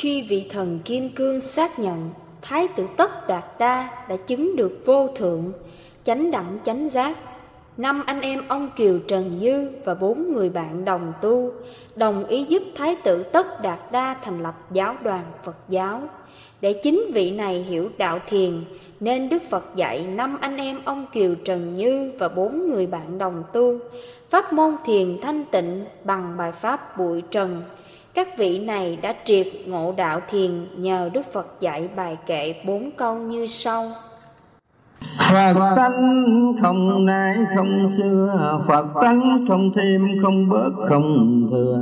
Khi vị thần Kim Cương xác nhận Thái tử Tất Đạt Đa đã chứng được vô thượng, chánh đẳng chánh giác năm anh em ông Kiều Trần Như và bốn người bạn đồng tu đồng ý giúp Thái tử Tất Đạt Đa thành lập giáo đoàn Phật giáo. Để chính vị này hiểu đạo thiền, nên Đức Phật dạy năm anh em ông Kiều Trần Như và bốn người bạn đồng tu, pháp môn thiền thanh tịnh bằng bài pháp bụi trần. Các vị này đã triệt ngộ đạo thiền nhờ Đức Phật dạy bài kệ bốn câu như sau. Phật tánh không nay không xưa. Phật tánh không thêm không bớt không thừa.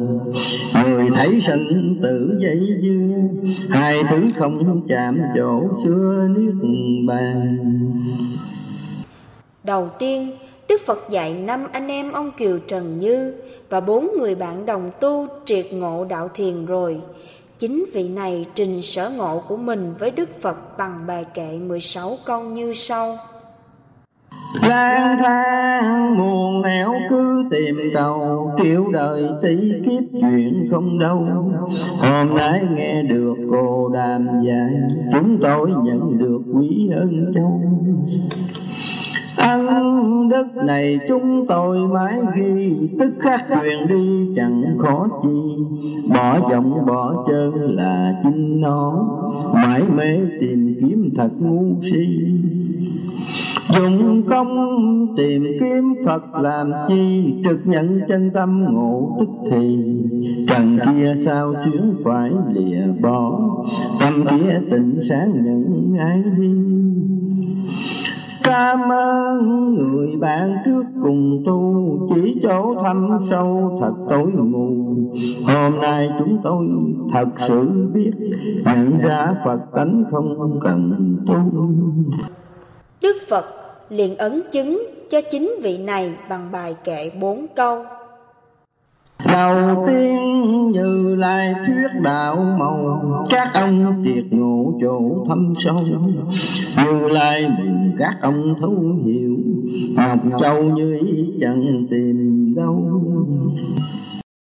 Người thấy sanh tử dây dưa Hai thứ không chạm chỗ xưa niết bàn. Đầu tiên Đức Phật dạy năm anh em ông Kiều Trần Như Và bốn người bạn đồng tu triệt ngộ đạo thiền rồi. Chính vị này trình sở ngộ của mình với Đức Phật bằng bài kệ 16 câu như sau. Lang thang muôn nẻo cứ tìm cầu, triệu đời tỷ kiếp chuyện không đâu. Hôm nay nghe được cô đàm dạy chúng tôi nhận được quý ơn châu ân đất này chúng tôi mãi ghi tức khắc truyền đi, chẳng khó chi. Bỏ giọng bỏ chân là chính nó, mãi mê tìm kiếm thật ngu si. Dùng công tìm kiếm Phật làm chi, trực nhận chân tâm ngộ tức thì. Trần kia sao xuyến phải lìa bỏ, tâm kia tịnh sáng nhận ai đi. Cảm ơn người bạn trước cùng tu. Chỉ chỗ thâm sâu, thật tối mù. Hôm nay chúng tôi thật sự biết, Nhận ra Phật tánh không cần tu. Đức Phật liền ấn chứng cho chính vị này bằng bài kệ bốn câu. Đầu tiên như lai thuyết đạo màu, Các ông triệt ngộ chỗ thâm sâu. Như lai mừng các ông thấu hiểu, Ngọc Châu như ý chẳng tìm đâu.